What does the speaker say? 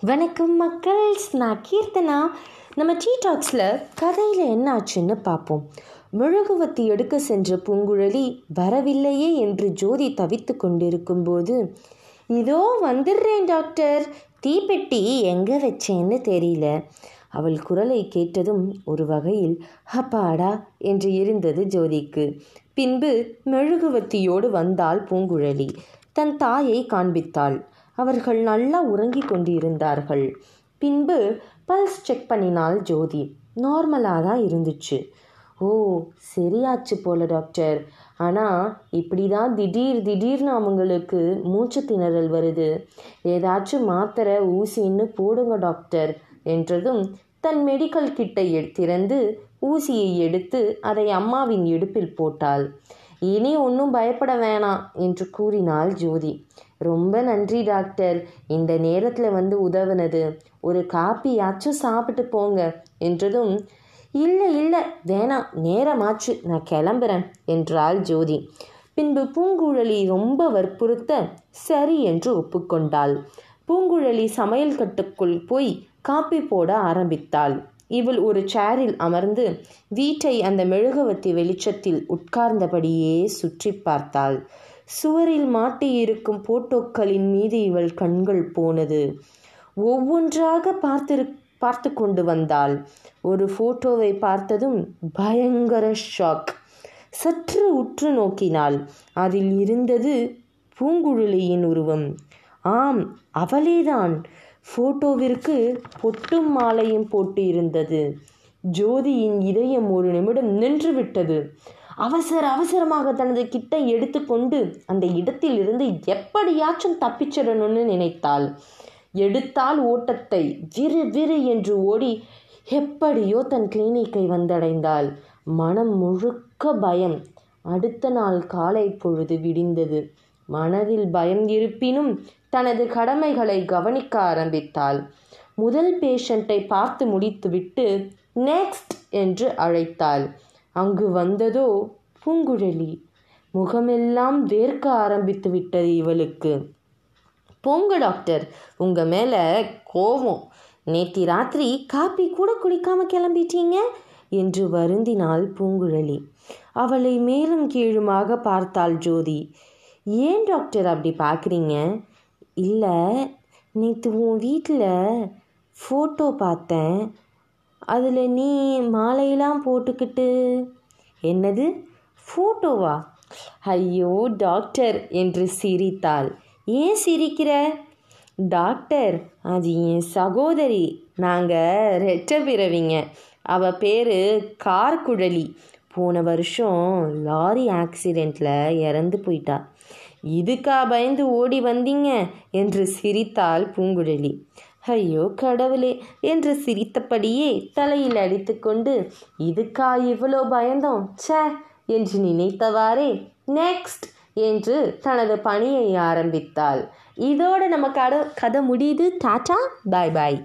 வணக்கம் மக்கள்ஸ் நான் கீர்த்தனா. நம்ம டீ டாக்ஸில் கதையில் என்ன ஆச்சுன்னு பார்ப்போம் மெழுகுவத்தி எடுக்க சென்ற பூங்குழலி வரவில்லையே என்று ஜோதி தவித்து கொண்டிருக்கும்போது இதோ வந்துடுறேன் டாக்டர். தீப்பெட்டி எங்கே வச்சேன்னு தெரியல. அவள் குரலை கேட்டதும் ஒரு வகையில் அப்பாடா என்று இருந்தது ஜோதிக்கு. பின்பு மெழுகுவத்தியோடு வந்தாள் பூங்குழலி. தன் தாயை காண்பித்தாள். அவர்கள் நல்லா உறங்கிக் கொண்டிருந்தார்கள். பின்பு பல்ஸ் செக் பண்ணினாள் ஜோதி. நார்மலாக தான் இருந்துச்சு. ஓ சரியாச்சு போல டாக்டர். ஆனால் இப்படி தான் திடீர் திடீர்னு அவங்களுக்கு மூச்சு திணறல் வருது. ஏதாச்சும் மாத்திரை ஊசின்னு போடுங்க டாக்டர் என்றதும் தன் மெடிக்கல் கிட்டை திறந்து ஊசியை எடுத்து அதை அம்மாவின் இடுப்பில் போட்டாள். இனி ஒன்றும் பயப்பட வேணாம் என்று கூறினாள் ஜோதி. ரொம்ப நன்றி டாக்டர். இந்த நேரத்தில் வந்து உதவுனது. ஒரு காப்பியாச்சும் சாப்பிட்டு போங்க என்றதும் இல்லை இல்லை வேணாம் நேரமாச்சு நான் கிளம்புறேன் என்றாள் ஜோதி. பின்பு பூங்குழலி ரொம்ப வற்புறுத்த சரி என்று ஒப்புக்கொண்டாள். பூங்குழலி சமையல் கட்டுக்குள் போய் காப்பி போட ஆரம்பித்தாள். இவள் ஒரு சேரில் அமர்ந்து வீட்டை அந்த மெழுகுவத்தி வெளிச்சத்தில் உட்கார்ந்தபடியே சுற்றி பார்த்தாள். சுவரில் மாட்டியிருக்கும் போட்டோக்களின் மீது இவள் கண்கள் போனது. ஒவ்வொன்றாக பார்த்திரு பார்த்து கொண்டு வந்தாள். ஒரு போட்டோவை பார்த்ததும் பயங்கர ஷாக் சற்று உற்று நோக்கினாள். அதில் இருந்தது பூங்குழலியின் உருவம். ஆம் அவளேதான். ஃபோட்டோவிற்கு பொட்டும் மாலையும் போட்டு இருந்தது ஜோதியின் இதயம் ஒரு நிமிடம் நின்றுவிட்டது. அவசர அவசரமாக தனது கிட்டை எடுத்துக்கொண்டு அந்த இடத்தில் இருந்து எப்படியாச்சும் தப்பிச்சிடணும்னு நினைத்தாள். எடுத்தால் ஓட்டத்தை விறு விறு என்று ஓடி எப்படியோ தன் கிளினிக்கை வந்தடைந்தாள். மனம் முழுக்க பயம். அடுத்த நாள் காலை பொழுது விடிந்தது. மனதில் பயம் இருப்பினும் தனது கடமைகளை கவனிக்க ஆரம்பித்தாள். முதல் பேஷண்ட்டை பார்த்து முடித்துவிட்டு நெக்ஸ்ட் என்று அழைத்தாள். அங்கு வந்ததோ பூங்குழலி முகமெல்லாம் வேர்க்க ஆரம்பித்து விட்டது இவளுக்கு. போங்க டாக்டர் உங்கள் மேலே கோவம். நேத்தி ராத்திரி காப்பி கூட குடிக்காம கிளம்பிட்டீங்க என்று வருந்தினாள் பூங்குழலி. அவளை மேலும் கீழுமாக பார்த்தாள் ஜோதி. ஏன் டாக்டர் அப்படி பார்க்குறீங்க? இல்லை நேற்று உன் வீட்டில் ஃபோட்டோ பார்த்தேன். அதில் நீ மாலையெல்லாம் போட்டுக்கிட்டு என்னது? ஃபோட்டோவா ஐயோ டாக்டர் என்று சிரித்தாள். ஏன் சிரிக்கிற? டாக்டர் அது என் சகோதரி. நாங்கள் ரெட்ட பிறவிங்க அவள் பேர் கார்குழலி போன வருஷம் லாரி ஆக்சிடெண்ட்டில் இறந்து போயிட்டா. இதுக்கா பயந்து ஓடி வந்தீங்க? என்று சிரித்தாள் பூங்குழலி. ஐயோ கடவுளே என்று சிரித்தபடியே தலையில் அடித்துக்கொண்டு இதுக்கா இவ்வளோ பயந்தோம்? சே என்று நினைத்தவாறே நெக்ஸ்ட் என்று தனது பணியை ஆரம்பித்தாள். இதோடு நம்ம கட கதை முடியுது. Tata bye bye.